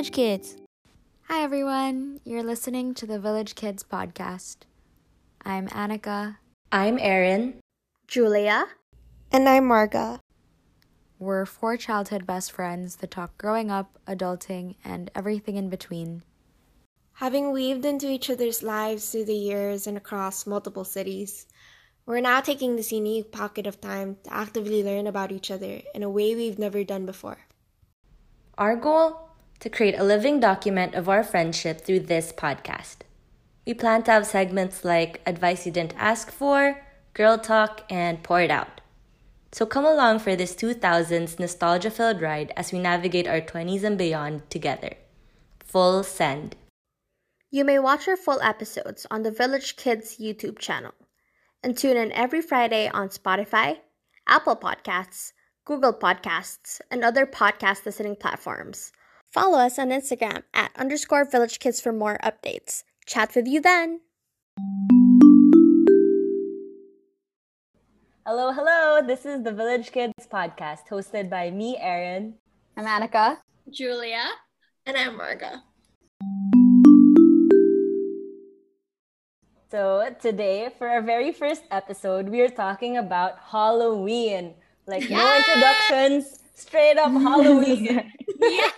Village Kids. Hi, everyone. You're listening to the Village Kids podcast. I'm Annika. I'm Erin. Julia. And I'm Marga. We're four childhood best friends that talk growing up, adulting, and everything in between. Having weaved into each other's lives through the years and across multiple cities, we're now taking this unique pocket of time to actively learn about each other in a way we've never done before. Our goal? To create a living document of our friendship through this podcast. We plan to have segments like Advice You Didn't Ask For, Girl Talk, and Pour It Out. So come along for this 2000s nostalgia filled ride as we navigate our 20s and beyond together. Full send. You may watch our full episodes on the Village Kids YouTube channel and tune in every Friday on Spotify, Apple Podcasts, Google Podcasts, and other podcast listening platforms. Follow us on Instagram at underscore Village Kids for more updates. Chat with you then. Hello, hello. This is the Village Kids podcast hosted by me, Erin. I'm Annika. Julia. And I'm Marga. So, today, for our very first episode, we are talking about Halloween. Like, no introductions, straight up Halloween. Yes.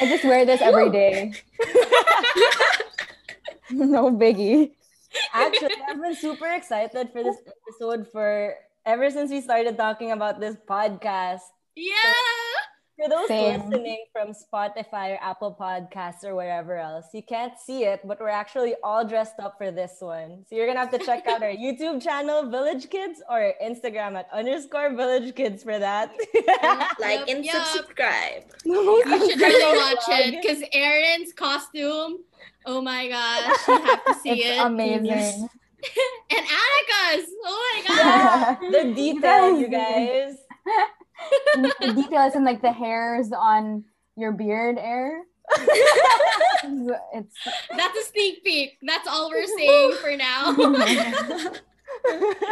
I just wear this every day. no biggie. Actually, I've been super excited for this episode for ever since we started talking about this podcast. yeah. For those Same. listening from Spotify or Apple Podcasts or wherever else, you can't see it, but we're actually all dressed up for this one. So you're gonna have to check out our YouTube channel, Village Kids, or Instagram at underscore Village Kids for that. Like Yup, and yup. subscribe. You should really watch it because Erin's costume. Oh my gosh, you have to see it's it. amazing. And Annika's. Oh my Yeah, god. the detail, you guys. The details and like the hairs on your beard air. it's That's a sneak peek. That's all we're saying for now.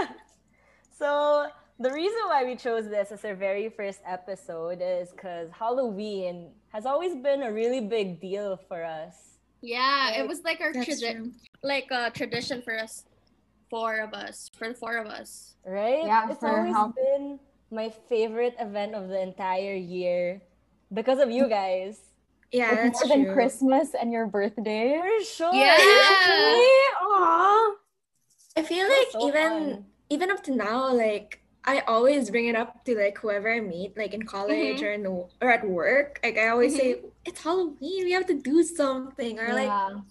so the reason why we chose this as our very first episode is because Halloween has always been a really big deal for us. yeah, it was like our That's tradition, like a tradition for us, four of us, for the four of us. Right? Yeah, it's always how- been my favorite event of the entire year because of you guys. Yeah, it's that's more than. Christmas and your birthday. For sure. Yeah. Aw. I feel like so even fun. even up to now, like I always bring it up to like whoever I meet, like in college Mhm. or in the, or at work. Like I always say, it's Halloween, we have to do something, or like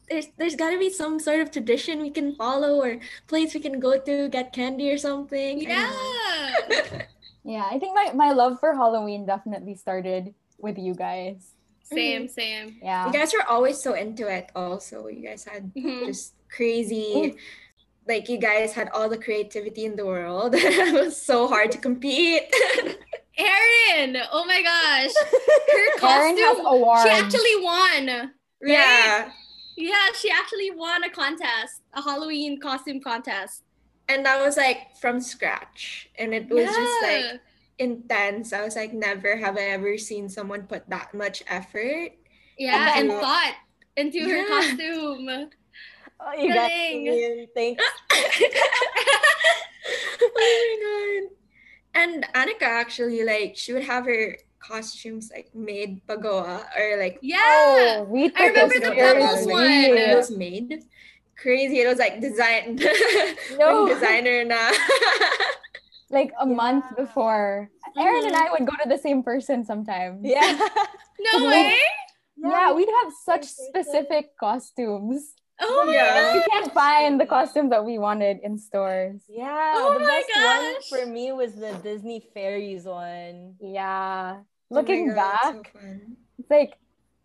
there's there's got to be some sort of tradition we can follow or place we can go to get candy or something. I don't know. Yeah. Yeah, I think my, my love for Halloween definitely started with you guys. Same, same. Yeah. You guys were always so into it. Also, you guys had Mhm. just crazy. Like you guys had all the creativity in the world. it was so hard to compete. Erin! Oh my gosh. Her Erin has costume. She actually won. Right? Yeah. Yeah, she actually won a contest, a Halloween costume contest. And that was like from scratch. And it was just like intense. I was like, never have I ever seen someone put that much effort. yeah, and Yeah. thought into her costume. Oh, you guys, Galing. thanks. oh my god. And Annika actually like she would have her costumes like made pagawa or like Yeah. Oh, we I remember the pebbles one. it was made. Crazy. It was like designed No. like designer na. Like a month before. Erin and I would go to the same person sometimes. Yeah. No way. Yeah, we'd have such specific costumes. Oh my Yeah. You can't find the costumes that we wanted in stores. Yeah. Oh the my best one gosh. for me was the Disney Fairies one. Yeah. Oh Looking God, that's so back, it's like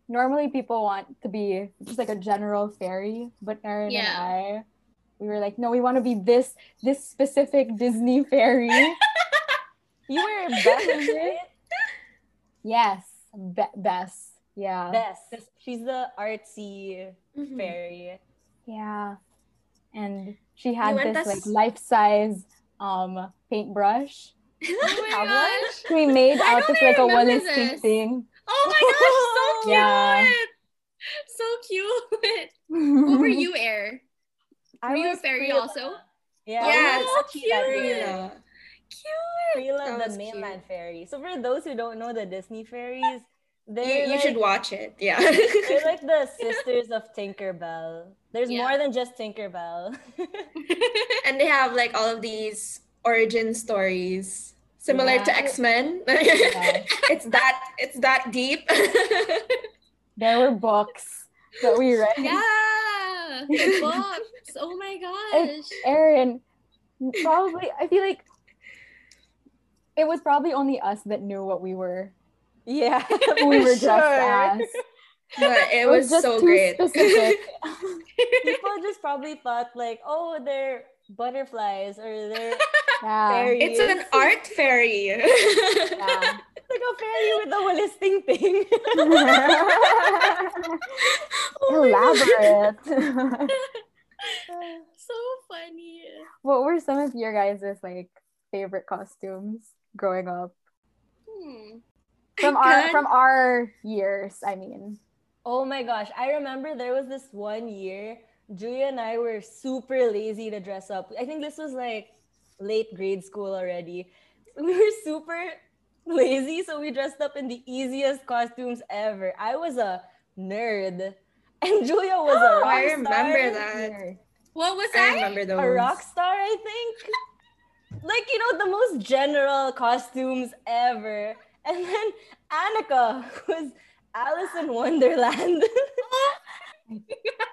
normally people want to be just like a general fairy, but Erin Yeah. and I, we were like, no, we want to be this this specific Disney fairy. You were Beth, right? yes, Be- Bess. Yeah. Bess. She's the artsy Mhm. fairy. Yeah. And she had this as- like life size um paintbrush. Oh my gosh. We made out of like a remember walis tingting. Oh my gosh, so cute. Yeah. So cute. what were you, Air? I Were you a fairy Prilla. also? Yeah, oh, was actually that cute. Prilla. Cute. Prilla, That the mainland fairy. So for those who don't know the Disney fairies, You, they're you like, should watch it. Yeah. they're like the sisters of Tinkerbell. There's Yeah. more than just Tinkerbell. and they have like all of these origin stories similar to X-Men. Yeah. it's that it's that deep. There were books that we read. Yeah. Books. Oh my gosh. Erin, probably, I feel like it was probably only us that knew what we were, yeah, we were dressed sure. as. but it was just so too great. People just probably thought like, oh, they're butterflies or they're yeah. fairies. it's an art fairy. yeah. It's like a fairy with a walis tingting thing. Elaborate. so funny. what were some of your guys' like favorite costumes growing up? Hmm. From our from our years, I mean. Oh my gosh. I remember there was this one year, Julia and I were super lazy to dress up. I think this was like late grade school already. We were super lazy, so we dressed up in the easiest costumes ever. I was a nerd, and Julia was a oh, rock star. I remember star. that. What was I that? remember those. A rock star, I think. Like, you know, the most general costumes ever. And then Annika was Alice in Wonderland.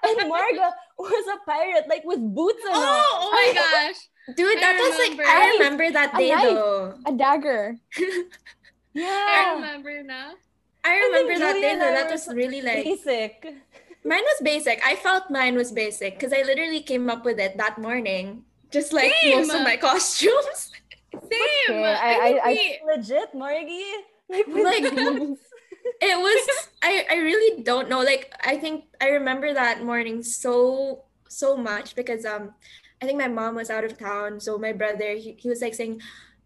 And Marga was a pirate, like with boots and all. Oh, oh my gosh. Dude, I that was like I remember that A day knife. though. A dagger. yeah. I remember now. I And then remember that Julia day and though. That was really like Basic. mine was basic. I felt mine was basic because I literally came up with it that morning. Just like most of my costumes. Same. Okay, I- I, think I- we- Legit, Margie. Like, with Like, boots. It was I, I really don't know like i think i remember that morning so so much because um i think my mom was out of town so my brother he, he was like saying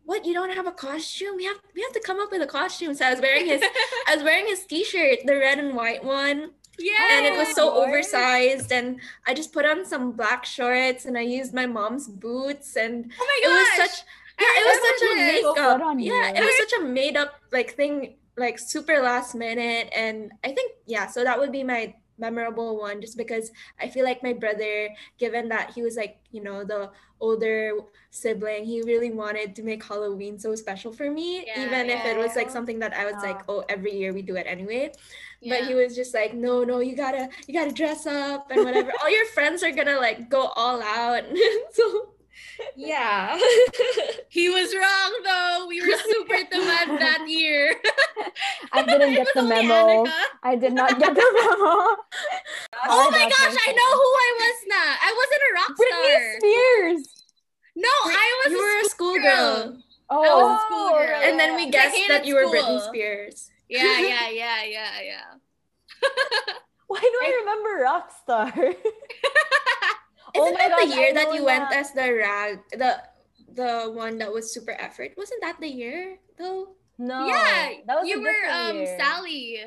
what you don't have a costume we have we have to come up with a costume so i was wearing his i was wearing his t-shirt the red and white one yeah. and it was so Lord. oversized and i just put on some black shorts and i used my mom's boots and Oh my it was gosh. such yeah it was such a remember. So makeup on yeah it was such a made up like thing like super last minute and i think yeah so that would be my memorable one just because i feel like my brother given that he was like you know the older sibling he really wanted to make halloween so special for me Yeah, even if it was like something that i was like Ah. oh every year we do it anyway Yeah. but he was just like no no you gotta you gotta dress up and whatever all your friends are gonna like go all out so yeah He was wrong though. We were super tamad that year. I didn't It get the memo. Annika. I did not get the memo. Oh my gosh, I know who I was now. I wasn't a rock Britney star. Spears. No, I was you a were a schoolgirl. schoolgirl Oh, I was a oh. schoolgirl. and then we guessed that you were Britney. Spears Yeah, yeah, yeah, yeah, yeah. Why do I remember Rockstar? Isn't Oh my that the year that you went as the rag the the one that was super effort? Wasn't that the year though? No. yeah, that was you were um year. Sally.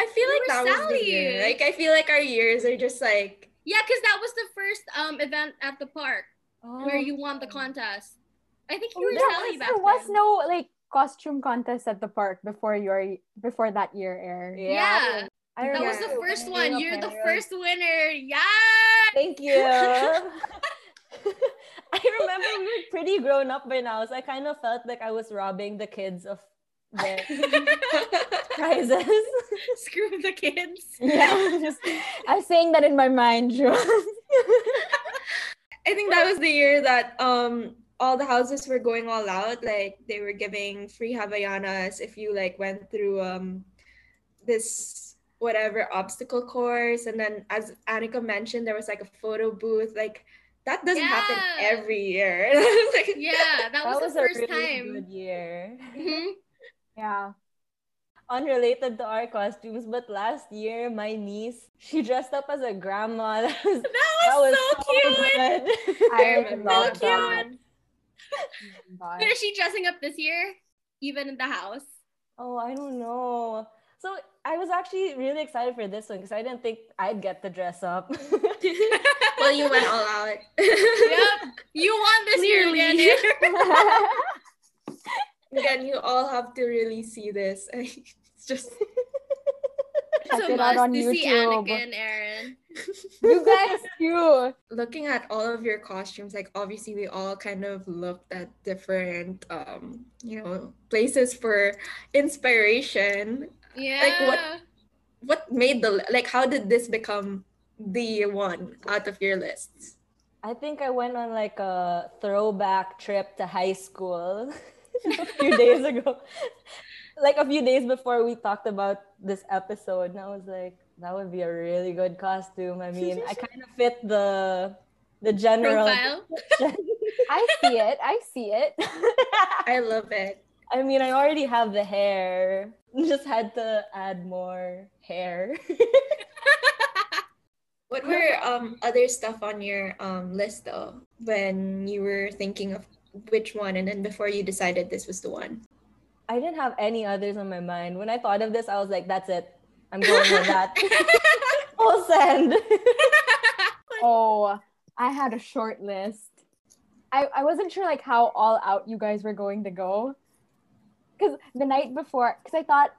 I feel You like that was the year. Like I feel like our years are just like Yeah, because that was the first um event at the park where Oh. you won the contest. I think you Oh, were there Sally was, back there was then. no like costume contest at the park before your before that year aired. Yeah, I that was the first one. You're the first winner. Yeah. Thank you. I remember we were pretty grown up by now, so I kind of felt like I was robbing the kids of their prizes. Screw the kids. Yeah, just I was saying that in my mind. I think that was the year that um all the houses were going all out. Like they were giving free Havaianas if you like went through um this whatever obstacle course. And then as Annika mentioned, there was like a photo booth. Like that doesn't happen every year. Like- Yeah, that, that was, was the a first really time. good year. Mhm. yeah. Unrelated to our costumes, but last year my niece she dressed up as a grandma. That was, That was, so, cute. good. I remember so cute that. Oh But is she dressing up this year? Even in the house? Oh, I don't know. So I was actually really excited for this one because I didn't think I'd get to dress up. well, you went all out. yep. You won this year Clearly. again. Again, you all have to really see this. It's just Check It's a it must on to see YouTube. Annika, Erin. You guys too. looking at all of your costumes. Like obviously, we all kind of looked at different, um, you know, places for inspiration. Yeah. Like what- What made the like? How did this become the one out of your lists? I think I went on like a throwback trip to high school a few days ago. Like a few days before we talked about this episode, and I was like, that would be a really good costume. I mean, I kind of fit the the general. Profile. I see it. I see it. I love it. I mean, I already have the hair. Just had to add more hair. What were um other stuff on your um list though when you were thinking of which one and then before you decided this was the one? I didn't have any others on my mind. When I thought of this, I was like, that's it. I'm going with that. Full send. Oh, I had a short list. I, I wasn't sure like how all out you guys were going to go. Cause the night before, cause I thought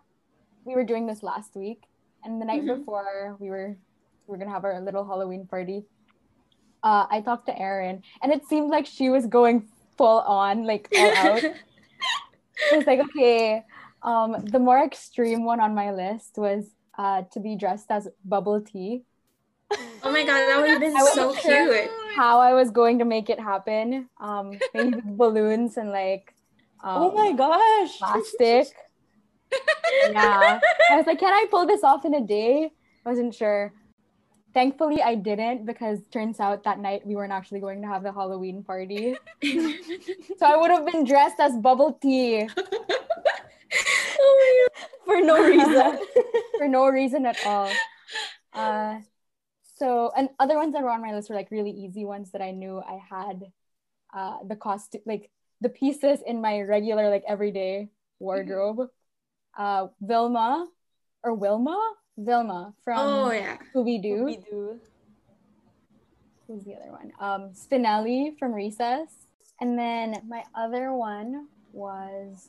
we were doing this last week, and the night Mhm. before we were we were gonna have our little Halloween party. Uh, I talked to Erin, and it seemed like she was going full on, like all out. I was like, okay. Um, the more extreme one on my list was uh to be dressed as bubble tea. Oh my god, that would have been so sure. cute. how I was going to make it happen. Um, maybe balloons and like um, oh my gosh. plastic. yeah, I was like, can I pull this off in a day? I wasn't sure. Thankfully, I didn't because turns out that night we weren't actually going to have the Halloween party. So I would have been dressed as bubble tea oh my god. For no reason. for no reason at all. Uh, so and other ones that were on my list were like really easy ones that I knew I had uh, the cost like the pieces in my regular like everyday wardrobe. Uh, Vilma or Wilma, Vilma from oh yeah. Scooby Doo. we do. Who's the other one? Um, Spinelli from Recess. And then my other one was,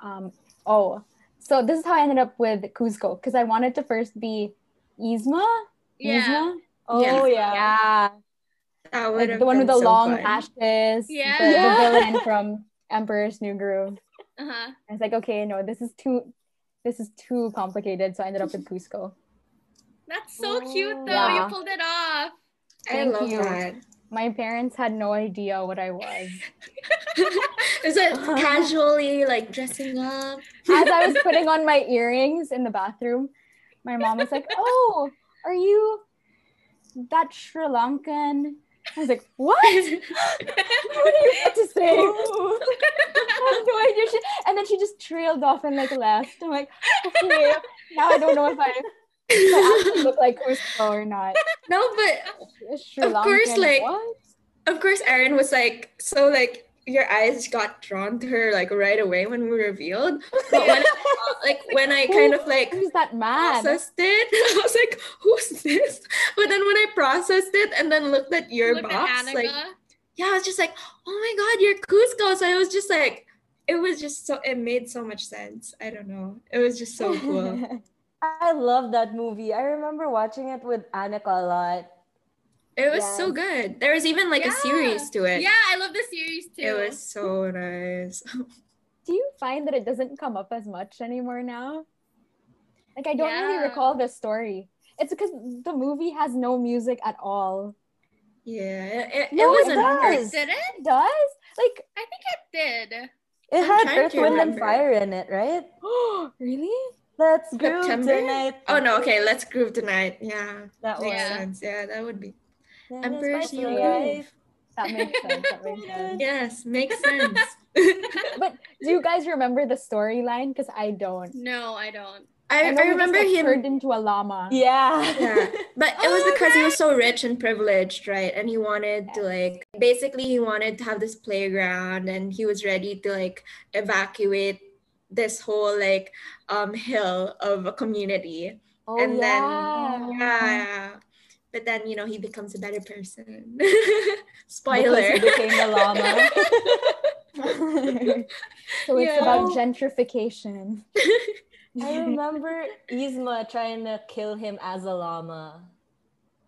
um, oh, so this is how I ended up with Kuzco because I wanted to first be Yzma. Yeah. Yzma? Oh Yeah. yeah. Yeah. That would Like the one with the so long fun. lashes. Yeah. The, the villain from Emperor's New Groove. Uh-huh. I was like, okay, no, this is too, this is too complicated. So I ended up with Kuzco. That's so cute though. Yeah. You pulled it off. I Thank love you. that. My parents had no idea what I was. Is it casually like dressing up? as I was putting on my earrings in the bathroom, my mom was like, "Oh, are you that Sri Lankan?" I was like, "What? what do you have to say?" I have no idea. She, and then she just trailed off and like left. I'm like, "Okay, now I don't know if I, if I actually look like Kuzco or not." No, but Of course, like- what? of course Erin was like so like your eyes got drawn to her like right away when we revealed. But when like when I kind of like Who's that man? processed it, I was like, who's this? But then when I processed it and then looked at your Look at box, like yeah, I was just like, oh my god, you're Kuzco. So I was just like, it was just so it made so much sense. I don't know. It was just so cool. I love that movie. I remember watching it with Annika a lot. It was so good. There was even like a series to it. Yeah, I love the series too. It was so nice. Do you find that it doesn't come up as much anymore now? Like I don't really recall the story. It's because the movie has no music at all. Yeah, it, it, No, it wasn't hard. does. Did it? It does? Like, I think it did. It I'm had Earth, Wind, and. Fire in it, right? Oh, really? Let's groove September? tonight. Oh no, okay, let's groove tonight. Yeah, That makes one. Yeah. sense. Yeah, that would be Then Emperor's it's my New. Groove. That makes sense. That makes sense. Yes, makes sense. But do you guys remember the storyline? Because I don't. No, I don't. I, know I he just, remember like, him. turned into a llama. Yeah. Yeah, but it was Oh, because he was so rich and privileged, right? And he wanted to like basically he wanted to have this playground, and he was ready to like evacuate this whole like um hill of a community. Oh, and then yeah. yeah. But then you know he becomes a better person. Because Spoiler. he became a llama. so it's Yeah. about gentrification. I remember Yzma trying to kill him as a llama.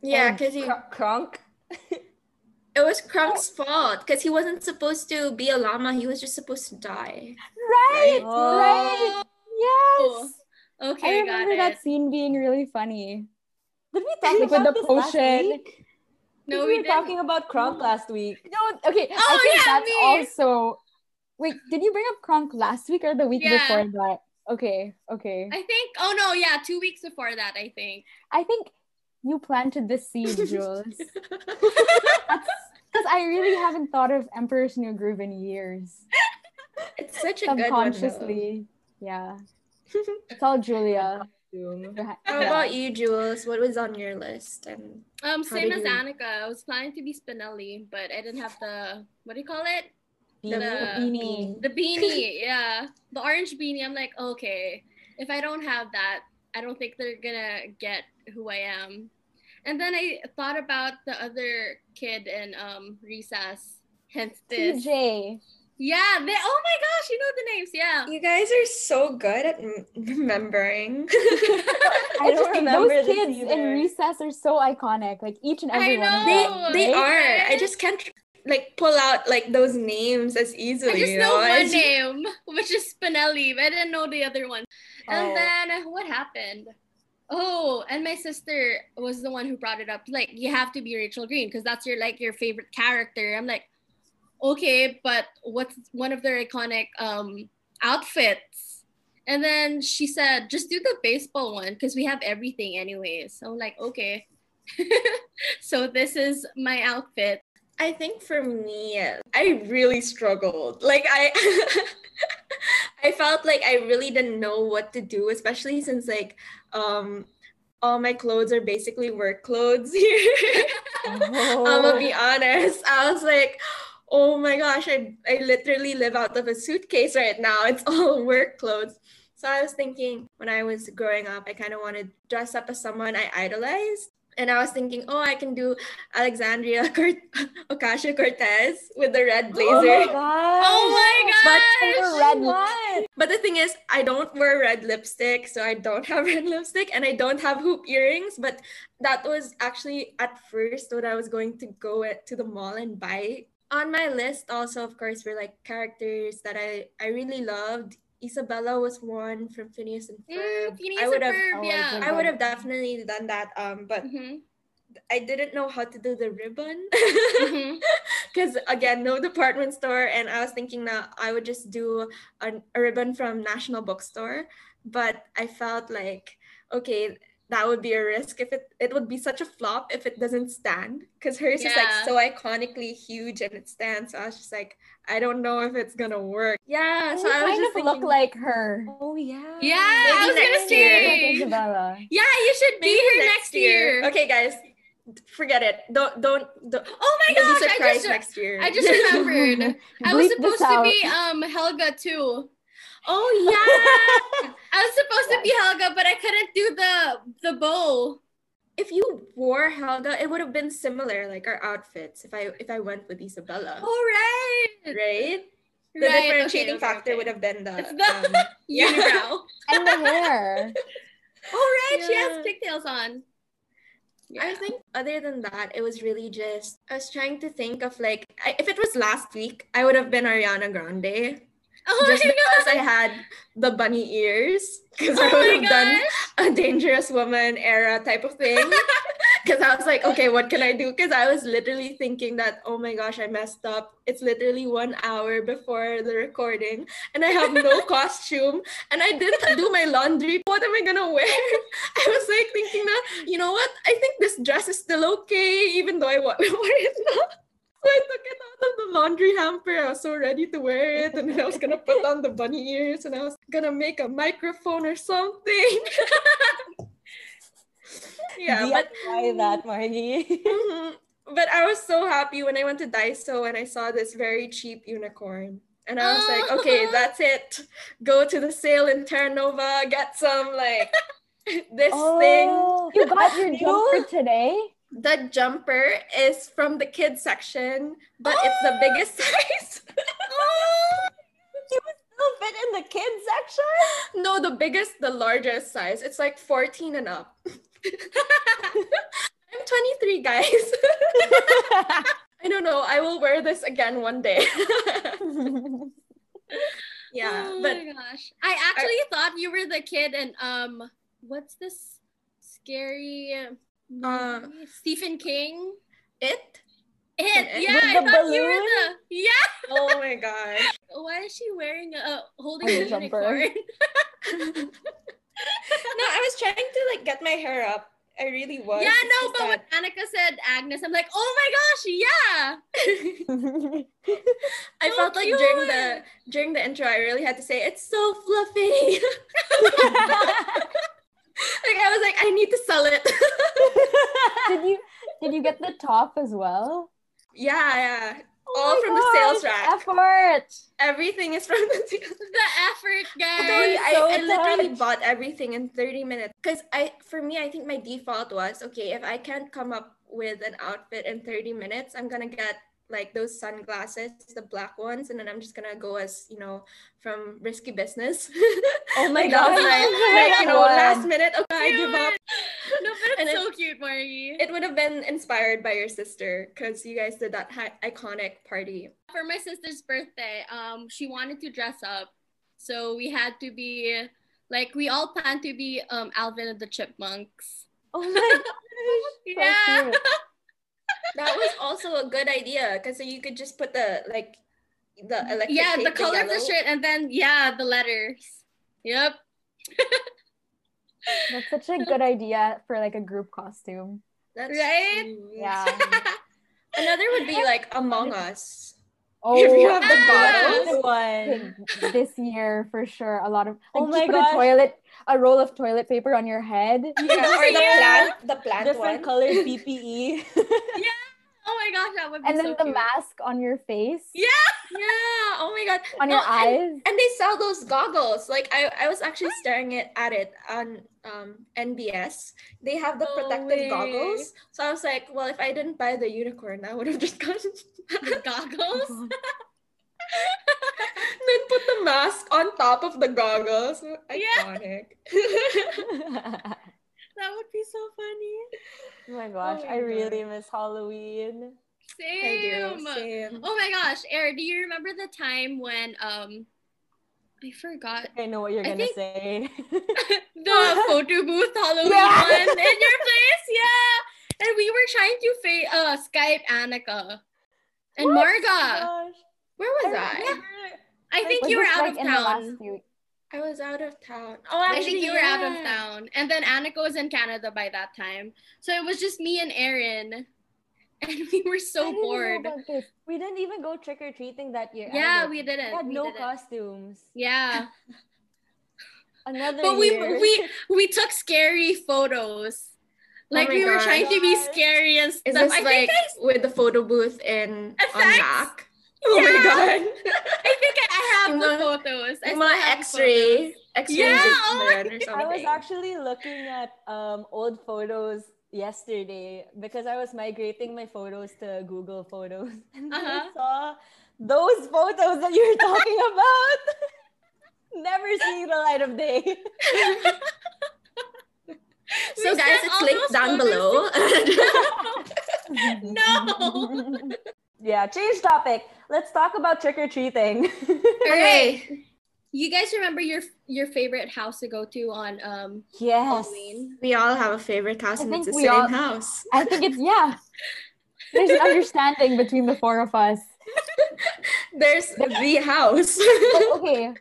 yeah, because he Kr- Kronk. it was Kronk's fault because he wasn't supposed to be a llama. He was just supposed to die. Right, Oh. right. Yes. I Okay, I remember it. that scene being really funny. Did we talk Like with about the this last potion. week? No, we we were didn't. talking about Kronk last week. No, okay. I Oh, think yeah, that's me. also. Wait, did you bring up Kronk last week or the week Yeah. before that? Okay, okay. I think. Oh no, yeah, two weeks before that, I think. I think you planted the seed, Jules. Because I really haven't thought of Emperor's New Groove in years. It's such a good one. Subconsciously. Yeah. It's all Julia. Doom. How about you, Jules? What was on your list? And Um, same as you- Annika. I was planning to be Spinelli, but I didn't have the what do you call it? Beanie. The- beanie. The beanie, yeah, the orange beanie. I'm like, okay, if I don't have that, I don't think they're gonna get who I am. And then I thought about the other kid in um recess. Hence this. TJ. Yeah, they. Oh my gosh, you know the names. Yeah. you guys are so good at m- remembering. I don't just remember those this kids in recess are so iconic. Like each and I every one of they them. know. they right? are. I just can't like pull out like those names as easily. I just you know I one just- name, which is Spinelli, but I didn't know the other one. And Oh. then what happened? Oh, and my sister was the one who brought it up. Like, you have to be Rachel Green because that's your like your favorite character. I'm like, okay, but what's one of their iconic um outfits? And then she said, just do the baseball one because we have everything anyways. So I'm like, okay. so this is my outfit. I think for me, I really struggled. Like I I felt like I really didn't know what to do, especially since like um all my clothes are basically work clothes here. I'm gonna be honest. I was like, oh my gosh, I, I literally live out of a suitcase right now. It's all work clothes. So I was thinking when I was growing up, I kind of wanted to dress up as someone I idolized. And I was thinking, oh, I can do Alexandria Cort- Ocasio Cortez with the red blazer. Oh my god. Oh my But- gosh! red What? But the thing is, I don't wear red lipstick, so I don't have red lipstick and I don't have hoop earrings. But that was actually at first what I was going to go to the mall and buy. On my list, also, of course, were like characters that I, I really loved. Isabella was one from Phineas and Mm, Ferb. Phineas I would and have Ferb, yeah. I would have definitely done that. Um, but Mhm, I didn't know how to do the ribbon. because again no department store and i was thinking that i would just do a, a ribbon from national bookstore but i felt like okay that would be a risk if it it would be such a flop if it doesn't stand because hers is like so iconically huge and it stands so i was just like i don't know if it's gonna work yeah so you i was kind just of look like her. Oh yeah. Yeah, I was gonna next year. Like say. Isabella. Yeah, you should be here next year. okay guys forget it don't don't, don't Oh my you'll be gosh, I just next year I just remembered. I was supposed to be um Helga too. oh yeah I was supposed to be Helga, but I couldn't do the the bow. if you wore Helga, it would have been similar, like our outfits. If I if I went with Isabella, All right. right? The Right, differentiating okay, okay, factor okay. would have been the, It's the- um, yeah. Unibrow. And the hair. All right, she has pigtails on. I think other than that, it was really just I was trying to think of like I, if it was last week, I would have been Ariana Grande Oh just because god. I had the bunny ears because Oh I would have done a dangerous woman era type of thing. Because I was like, okay, what can I do? Because I was literally thinking that, oh my gosh, I messed up. It's literally one hour before the recording, and I have no costume, and I didn't do my laundry. What am I gonna wear? I was like thinking that, you know what? I think this dress is still okay, even though I wore it now. So I took it out of the laundry hamper. I was so ready to wear it, and then I was gonna put on the bunny ears, and I was gonna make a microphone or something. yeah, but Try that, Margie. Mhm. But I was so happy when I went to Daiso and I saw this very cheap unicorn. And I was like, okay, that's it. Go to the sale in Terra Nova, get some like this thing. Oh, you got your You- jumper today? The jumper is from the kids section, but it's the biggest size. Still fit in the kids section? no, the biggest, the largest size. It's like 14 and up. I'm 23, guys. I don't know. I will wear this again one day. yeah, oh but my gosh. I actually thought you were the kid and um what's this scary Uh. Stephen King? it. It, it yeah, with I the thought you were the yeah. Oh my gosh. Why is she wearing a holding a jumper. unicorn? No, I was trying to like get my hair up. I really was. yeah, no, just but when Annika said Agnes, I'm like, oh my gosh, yeah. I So felt like during the during the intro, I really had to say it's so fluffy. Like I was like, I need to sell it. did you did you get the top as well? yeah, yeah. Oh All from the sales rack. Effort. Everything is from the. The effort, guys. I, so I literally bought everything in 30 minutes. Because I for me, I think my default was okay, if I can't come up with an outfit in 30 minutes, I'm gonna get like those sunglasses, the black ones, and then I'm just gonna go as you know from risky business. Oh my Like, that was god. my, like you know last minute. Okay, I give up. No, but And it's it- so cute, Margie. It would have been inspired by your sister because you guys did that hi- iconic party. For my sister's birthday, um, she wanted to dress up, so we had to be like we all planned to be um Alvin and the Chipmunks. Oh my gosh. So yeah. Cute. That was also a good idea because you could just put the like the electric yeah, the tape, color of the shirt, and then yeah, the letters. Yep. That's such a good idea for like a group costume. That's Right? true. Yeah. Another would be like Among Us. Oh, If you have the bottles. One. this year for sure. A lot of like Oh my put gosh. toilet, a roll of toilet paper on your head. Yeah, or the plant, the plant Different one. colored. PPE. Yeah oh my gosh, that would be and then so the cute. mask on your face, Yeah. Yeah. Oh my god. on No, your eyes. And they sell those goggles. Like I, I was actually staring it at it on um NBS. They have the No protective way. goggles. So I was like, well, if I didn't buy the unicorn, I would have just gotten The goggles. then put the mask on top of the goggles. Iconic. That would be so funny. Oh my gosh, my I really miss Halloween. Same. I do. Same. Oh my gosh, Eric, do you remember the time when um I forgot I know what you're I gonna say. the photo booth Halloween Yeah. one in your place? Yeah. And we were trying to fa- uh Skype Annika and Marga. Gosh. Where was I? I think Was you were out like, of in the last town. few- I was out of town. Oh, I think you were out of town. And then Annika was in Canada by that time. So it was just me and Erin. And we were I so didn't know bored. about this. We didn't even go trick or treating that year. Yeah, either. we didn't. We had we no didn't. costumes. Yeah. Another but we year. we we took scary photos. Oh like my we were trying to be scary and stuff. Is this I like think I, with the photo booth in on Mac? Oh my god. I think I have Yung the mga- photos. I Yung mga X-ray, X-ray Yeah, oh my or I was actually looking at um old photos yesterday because I was migrating my photos to Google Photos and I Uh-huh. saw those photos that you're talking about. Never seeing the light of day. So guys, it's all linked down below. no. Yeah, change topic. Let's talk about trick or treating. okay. You guys remember your your favorite house to go to on um yes. Halloween? We all have a favorite house I and it's think the we same all- house. I think it's yeah. There's an understanding between the four of us. There's the house. Okay.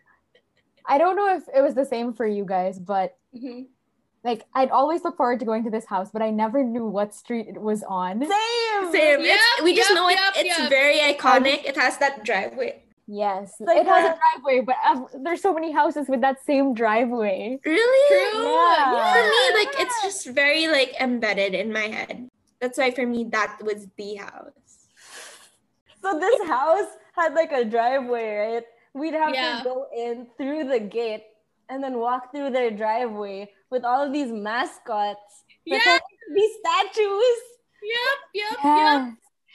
I don't know if it was the same for you guys, but Mhm. Like I'd always look forward to going to this house, but I never knew what street it was on. Same. Same. Yep, it's, we just yep, know it, yep, it's yep. very iconic. It has that driveway. Yes, like it has a- a driveway, but uh, there's so many houses with that same driveway. Really? True. Yeah. For me, like it's just very like embedded in my head. That's why for me that was the house. So this house had like a driveway, right? we'd have Yeah. to go in through the gate and then walk through their driveway with all of these mascots Yeah. These statues. Yep. Yep. Yep.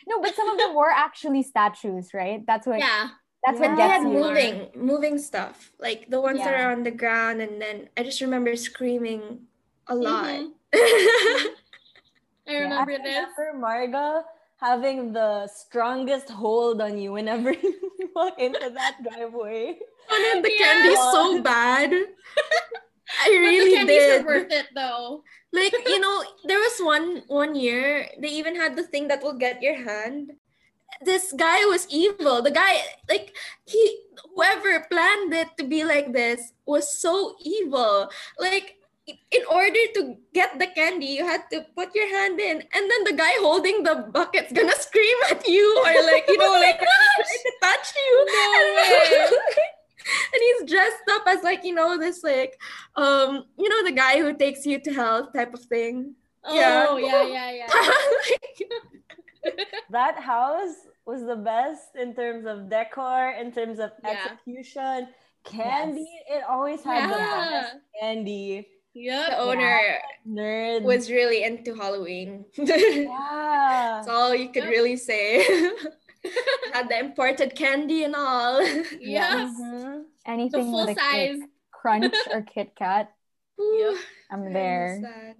No, but some of them were actually statues, right? That's what Yeah. that's But what they had you. moving, moving stuff, like the ones that are on the ground, and then I just remember screaming a lot. Mhm. I Yeah. remember I this. remember Marga having the strongest hold on you whenever you walk into that driveway. Wanted the Yeah. candy so bad. I really But the candies did. are worth it though. like you know, there was one one year they even had the thing that will get your hand. This guy was evil. The guy, like he, whoever planned it to be like this was so evil. Like in order to get the candy, you had to put your hand in, and then the guy holding the bucket's gonna scream at you or like you know like oh try to touch you. No way. And he's dressed up as like you know this like um you know the guy who takes you to hell type of thing. Yeah. Oh yeah, yeah, yeah. That house was the best in terms of decor, in terms of Yeah. execution. Candy, it always had the Yeah. best candy. Yep. the owner Nerd. was really into Halloween. yeah. That's all you could really say. Had the imported candy and all. Yes. Mhm. Anything full with a size. like, crunch or Kit Kat, Ooh, I'm there.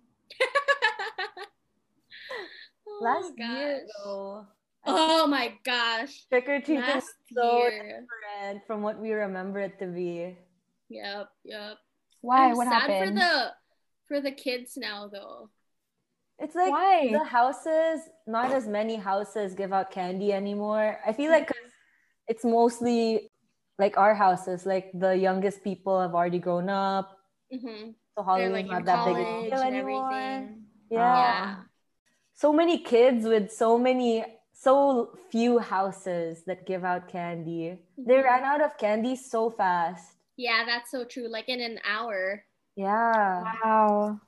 oh, Last gosh. year though, Oh my gosh. trick or treating was so year. different from what we remember it to be. Yep. Yep. Why? I'm what sad happened? for the for the kids now though. It's like Why? The houses, not as many houses give out candy anymore. I feel like 'cause it's mostly like our houses, like the youngest people have already grown up. hmm So They're Halloween like not that big a deal anymore. everything. Yeah. Yeah. So many kids with so many so few houses that give out candy. They Mhm. ran out of candy so fast. Yeah, that's so true. Like in an hour. Yeah. Wow.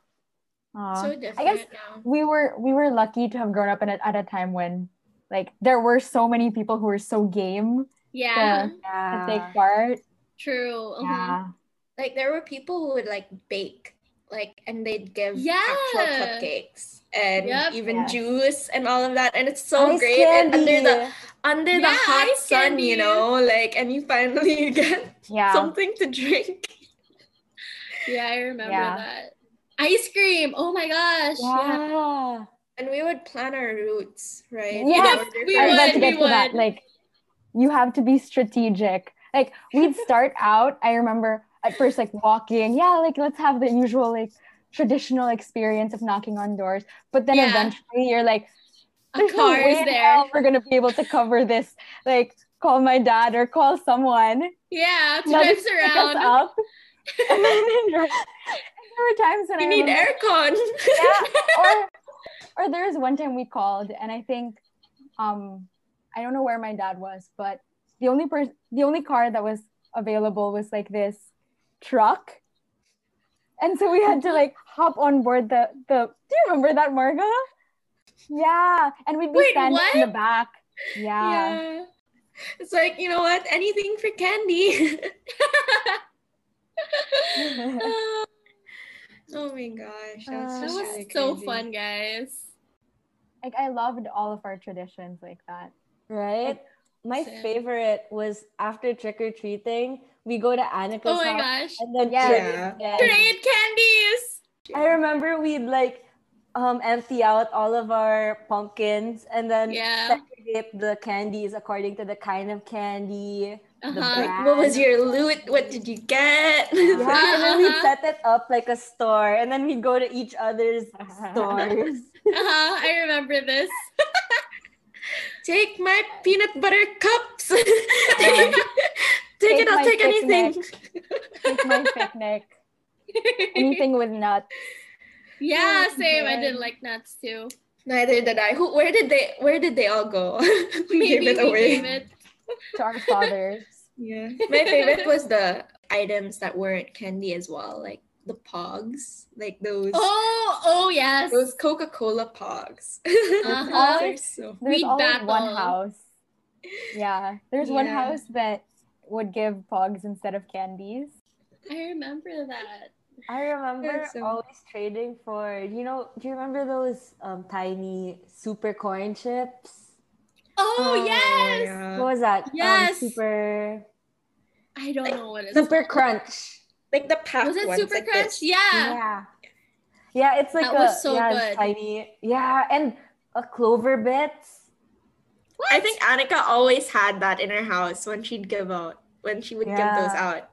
So different I guess now. we were we were lucky to have grown up in a, at a time when like there were so many people who were so game Yeah. to, to Ah. take part. True. Mhm. Yeah. Like there were people who would like bake, like, and they'd give Yeah. actual cupcakes and Yep. even Yes. juice and all of that, and it's so Ice great. And under the candy. under the Yeah, hot ice sun, you know, like, and you finally get Yeah. something to drink. Yeah, I remember Yeah. that. Ice cream. Oh my gosh. Yeah. Yeah. And we would plan our routes, right? Yeah. Yes, order we for- I was about to would, get we to that. would. Like, you have to be strategic. Like, we'd start out. I remember at first, like walking. Yeah, like let's have the usual like traditional experience of knocking on doors. But then Yeah. eventually, you're like, A there's no way is there. hell we're gonna be able to cover this. Like, call my dad or call someone. Yeah, to They'll drive pick us around. up. and then there were times when We I need aircon. yeah or or there was one time we called and i think um i don't know where my dad was but the only person the only car that was available was like this truck and so we had to like hop on board the the do you remember that marga yeah and we'd be Wait, standing in the back yeah, yeah. It's like, you know what? Anything for candy. oh my gosh. That was, Uh, That was really so crazy. fun, guys. like i loved all of our traditions like that right my Same. favorite was after trick-or-treating we go to Annika's Oh my house gosh. and then Yeah. trade candy. Trade candies. I remember we'd like um empty out all of our pumpkins and then Yeah. segregate the candies according to the kind of candy. The Uh-huh. What was your loot? What did you get? Yeah, and then we'd set it up like a store and then we'd go to each other's stores. Uh-huh. I remember this. take my peanut butter cups. take Take it, I'll my take anything. Take my picnic. Anything with nuts. yeah, Oh, same. I God. did like nuts too. Neither did I. Who? Where did they? Where did they all go? we Maybe gave it we away. gave it. To our fathers. Yeah. My favorite was the items that weren't candy as well, like the pogs, like those Oh, oh yes. those Coca Cola pogs. Uh-huh. Those so. There's We'd always one house. Yeah. There's one house that would give pogs instead of candies. I remember that. I remember so- always trading for you know. Do you remember those um, tiny super corn chips? Oh, yes. yeah. What was that? Yes. Um, super I don't know what it's super called. crunch. Like the pack Was it ones, Super like Crunch? this. Yeah. Yeah. Yeah, it's like That a was so yeah, good. tiny. Yeah, and a clover bits. I think Annika always had that in her house when she'd give out, when she would give those out.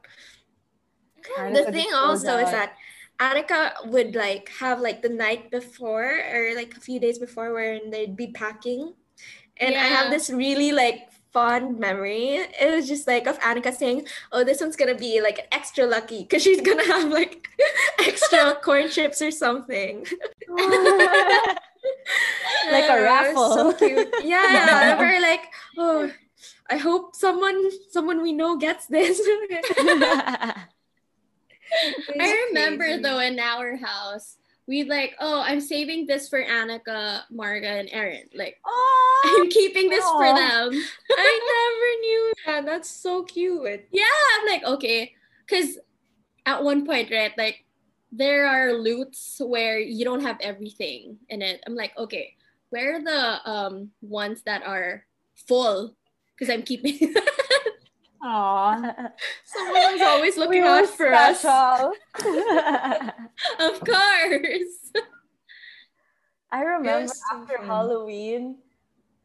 Annika the thing goes also is that Annika would like have like the night before or like a few days before when they'd be packing. And I have this really like fond memory. It was just like of Annika saying, Oh, this one's gonna be like extra lucky because she's gonna have like extra corn chips or something. Like a Yeah, was So raffle. cute. Yeah. we're like, oh I hope someone someone we know gets this. I remember though in our house, we'd like, oh, I'm saving this for Annika, Marga, and Erin. Like, oh, I'm keeping this for them. I never knew that. That's so cute. Yeah, I'm like, okay. Because at one point, right, like, there are loots where you don't have everything in it. I'm like, okay, where are the um ones that are full? Because I'm keeping. Aw. Someone was always looking We out for us. of course. I remember so after fun. Halloween,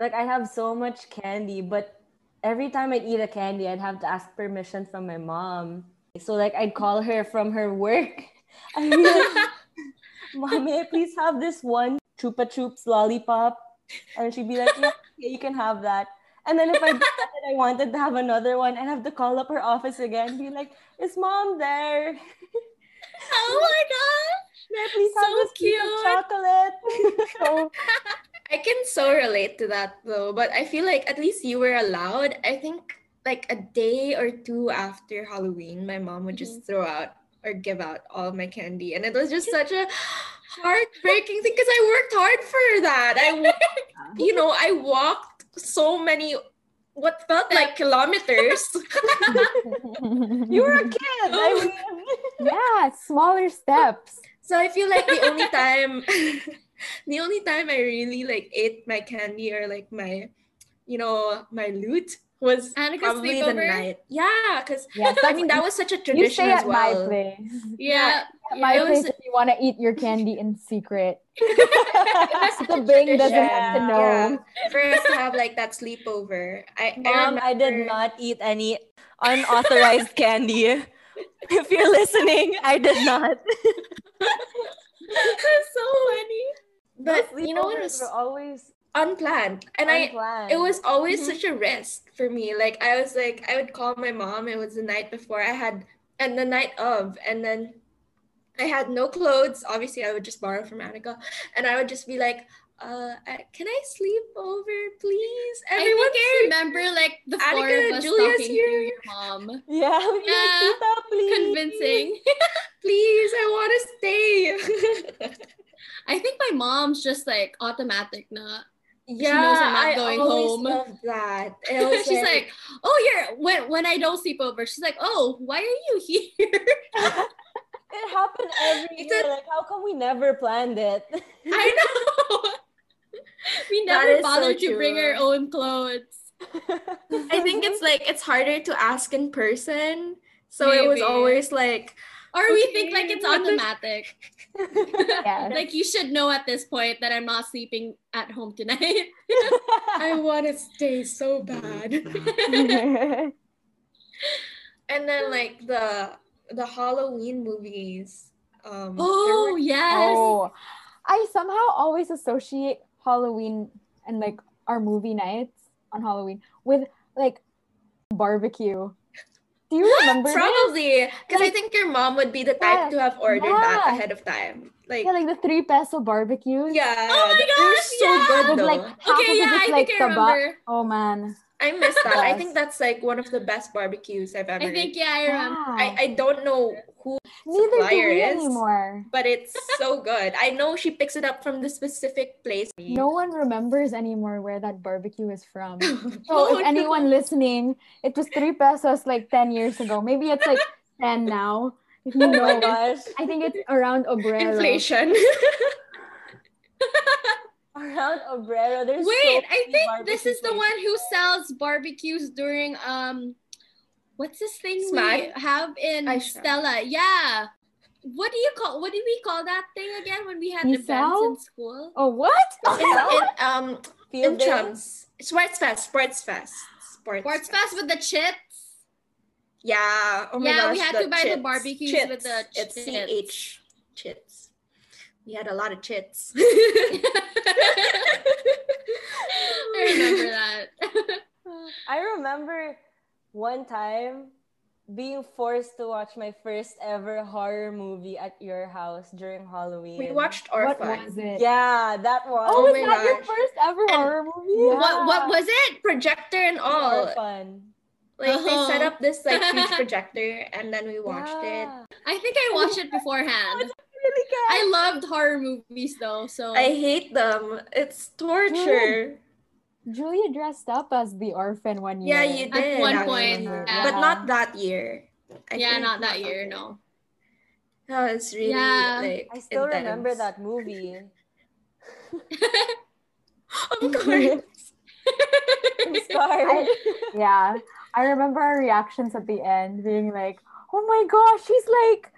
like I have so much candy, but every time I'd eat a candy, I'd have to ask permission from my mom. So like I'd call her from her work. I'd be like, Mom, may I please have this one Chupa Chups lollipop? And she'd be like, yeah, you can have that. And then if I I wanted to have another one, I'd have to call up her office again, be like, is mom there? oh my god. May I please have So this piece of cute. chocolate? So I can so relate to that though, but I feel like at least you were allowed. I think like a day or two after Halloween, my mom would just mm-hmm. throw out or give out all my candy, and it was just such a heartbreaking thing because I worked hard for that. I, you know, I walked so many, what felt like kilometers. you were a kid. I mean, oh. yeah, smaller steps. So I feel like the only time the only time I really like ate my candy or like my you know my loot was Annika's probably the night. Yeah, because Yes, I mean that was such a tradition you tradition stay as at my place. Yeah. At my it was- place if you want to eat your candy in secret. the Bing doesn't have to know. Yeah, for us to have like that sleepover. I, I, Mom, I did not eat any unauthorized candy. If you're listening, I did not. so funny. But you know what Sleepovers was always unplanned, and i it was always Mhm. such a risk for me. Like I was like I would call my mom. It was the night before I had and the night of, and then I had no clothes. Obviously, I would just borrow from Annika, and I would just be like, uh, "Can I sleep over, please?" I Everyone think I remember like the four Annika, of us Julia's talking here. to your mom. yeah, we'd be like, Yeah, "Tita, please." Convincing. Please, I want to stay. I think my mom's just like automatic na. Yeah, knows I'm not I going always home. love that. She's like, oh, here. When when I don't sleep over, she's like, oh, why are you here? It happened every It's year. a- like, how come we never planned it? I know. we never is so bothered to bring our own clothes. I think it's like it's harder to ask in person. So it was always like, Or we Okay, think like it's automatic. Yes. like you should know at this point that I'm not sleeping at home tonight. I want to stay so bad. and then like the the Halloween movies. Um, oh were- yes. oh, I somehow always associate Halloween and like our movie nights on Halloween with like barbecue. Do you remember? Probably because I think your mom would be the type Yeah, to have ordered that ahead of time. Like, Yeah, like the three peso barbecues. yeah, Oh my th- they were gosh, so yeah. good With though. like half Okay, of yeah, it I like think I taba. remember. Oh man. I miss that. I think that's like one of the best barbecues I've ever. I think yeah, I remember. I, I don't know who Neither do supplier we is, anymore. but it's so good. I know she picks it up from the specific place. No one remembers anymore where that barbecue is from. So Oh, if anyone listening, it was three pesos like 10 years ago. Maybe it's like 10 now. If you Oh know. gosh. I think it's around Obrero. Inflation. Around Obrero, there's so Wait, I think this barbecue is the one who sells barbecues during um, what's this thing we Smag? have in Aisha. Stella? Yeah. What do you call? What do we call that thing again when we had Misao? events in school? Oh, what? in, in um in Field day? Chums. Sports Fest. Sports Fest. Sports, Sports Fest with the chips. Yeah. Oh my Yeah, gosh, we had to buy the chits. barbecues chits. with the It's. CH. Chits. We had a lot of chits. I remember that. I remember one time being forced to watch my first ever horror movie at your house during Halloween. we watched Orphan. What Orphan. was it? Yeah, that one. Oh, Oh is my that your first ever And- horror movie? Yeah. What what was it? Projector and all. Orphan. Like they set Oh. up this like huge projector and then we watched it. I think I watched it beforehand. Really. I loved horror movies though, so I hate them. It's torture. Julia dressed up as the orphan one year. Yeah, you did. At one point, yeah. But not that year. I yeah, not that year, no. That was really Yeah. like I still remember that movie. Of course. I'm sorry. Yeah. I remember our reactions at the end being like, oh my gosh, she's like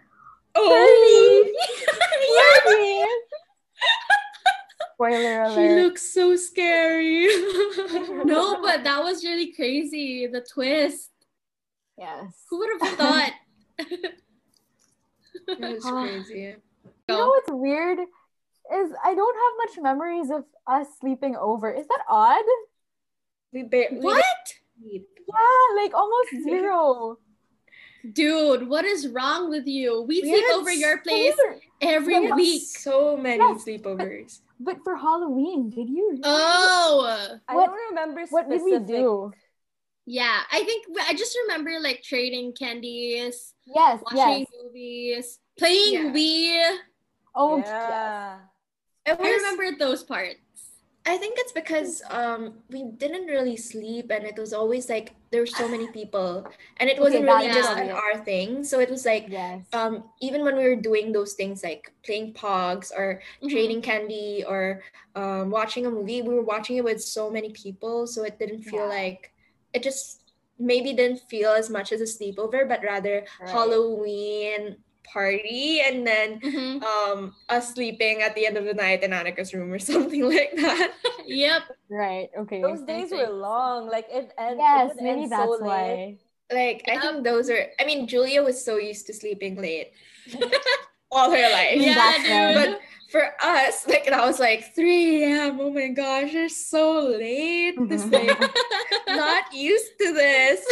Oh, 30. Spoiler she looks so scary. No, but that was really crazy. The twist. yes. Who would have thought? That's crazy. You know what's weird is I don't have much memories of us sleeping over. Is that odd? We barely what? Yeah, like almost zero. Dude, what is wrong with you? We We sleep over your so place every Yeah. week. So many Yes. sleepovers. But for Halloween, did you? Oh, I What- don't remember what did we do? yeah. I think I just remember like trading candies, Yes, watching yes. movies, playing Yeah. Wii. Oh, yes. Yeah. It I remember those parts. I think it's because um we didn't really sleep and it was always like there were so many people and it wasn't that really just an thing. So it was like Yes. um even when we were doing those things like playing pogs or Mhm. trading candy or um watching a movie, we were watching it with so many people, so it didn't feel Yeah. like it just maybe didn't feel as much as a sleepover, but rather Right. Halloween party and then Mhm. um us sleeping at the end of the night in Annika's room or something like that. Yep. Right. Okay. Those days were long. Like it and Yes, it maybe end that's so why. Like I think those are I mean Julia was so used to sleeping late all her life. Yeah, Yeah, dude. But for us, like and I was like 3 a.m. Oh my gosh, it's so late. This like not used to this.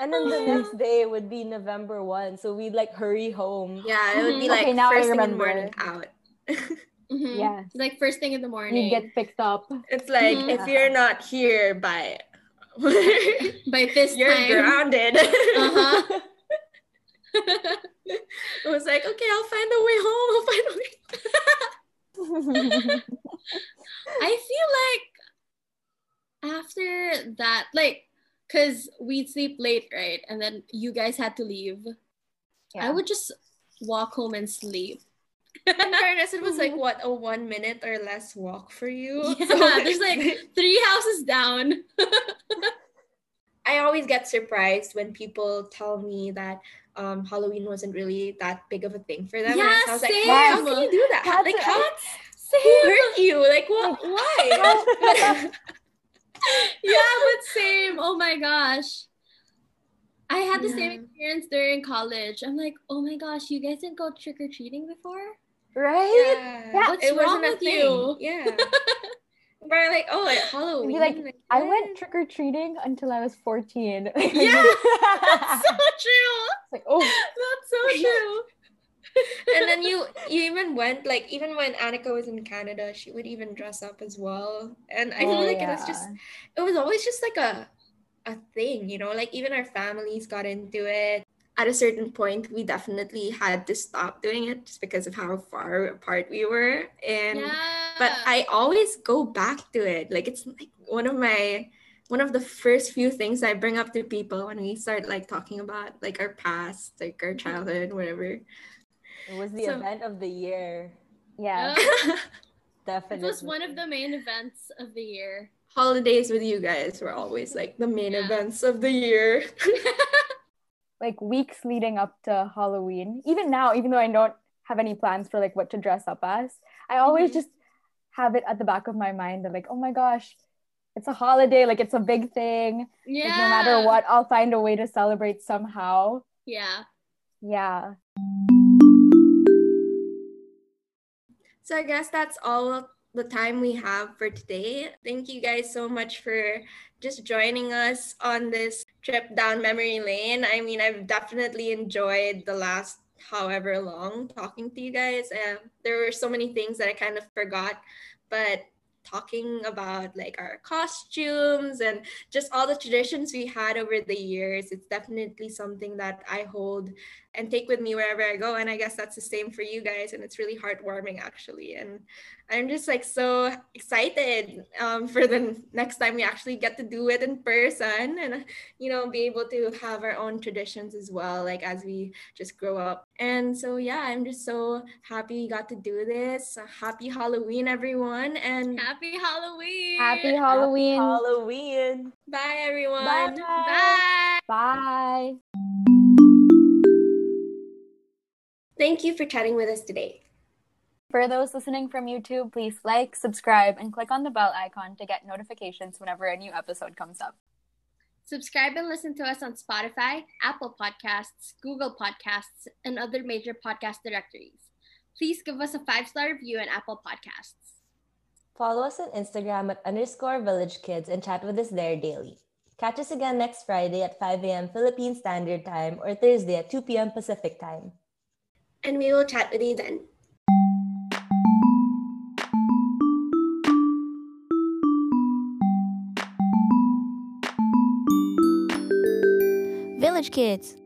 And then the next day would be November 1. So we'd like hurry home. yeah, it would be Mhm. like Okay, now I first thing in the morning out. Mhm. Yes. Like first thing in the morning. You get picked up. it's like Mhm. if you're not here by By this you're time. grounded. Uh-huh. it was like, okay, I'll find a way home. I'll find a way. I feel like after that, like, cause we'd sleep late, right? And then you guys had to leave. I would just walk home and sleep. In fairness, it was like what a one minute or less walk for you. Yeah, So, there's like three houses down. I always get surprised when people tell me that um, Halloween wasn't really that big of a thing for them. Yeah, I was like, same. how can you do that? How, like, That's- how? Who hurt you? Like, what? Why? yeah, but same. Oh my gosh. I had the same experience during college. I'm like, oh my gosh, you guys didn't go trick or treating before? right? yeah, What's it wrong wasn't a with thing. you? Yeah. But like, oh, at Halloween. like, I went trick or treating until I was 14. Yeah, That's so true. like, oh, That's so true. and then you you even went like even when Annika was in Canada, she would even dress up as well. And I oh, feel Oh, like it was just it was always just like a a thing, you know, like even our families got into it. At a certain point, we definitely had to stop doing it just because of how far apart we were. And yeah. but I always go back to it. Like it's like one of my one of the first few things I bring up to people when we start like talking about like our past, like our childhood, whatever. It was the So- event of the year. Yeah. Uh, Definitely. it was one of the main events of the year. Holidays with you guys were always like the main Yeah. events of the year. like weeks leading up to Halloween. Even now, even though I don't have any plans for like what to dress up as, I always Mhm. just have it at the back of my mind that like, oh my gosh, it's a holiday, like it's a big thing. Yeah. Like, no matter what, I'll find a way to celebrate somehow. Yeah. Yeah. So I guess that's all the time we have for today. Thank you guys so much for just joining us on this trip down memory lane. I mean, I've definitely enjoyed the last however long talking to you guys. Um, there were so many things that I kind of forgot, but talking about like our costumes and just all the traditions we had over the years, it's definitely something that I hold and take with me wherever I go. And I guess that's the same for you guys. And it's really heartwarming, actually. And I'm just like so excited um, for the next time we actually get to do it in person and, you know, be able to have our own traditions as well, like as we just grow up. And so, yeah, I'm just so happy we got to do this. Happy Halloween, everyone. And Happy Halloween. Happy Halloween. Halloween. bye, everyone. Bye, Bye. Bye. Thank you for chatting with us today. For those listening from YouTube, please like, subscribe, and click on the bell icon to get notifications whenever a new episode comes up. Subscribe and listen to us on Spotify, Apple Podcasts, Google Podcasts, and other major podcast directories. Please give us a five star review on Apple Podcasts. Follow us on Instagram at underscore village kids and chat with us there daily. Catch us again next Friday at 5 a.m. Philippine Standard Time or Thursday at 2 p.m. Pacific Time. And we will chat with you then. Village Kids.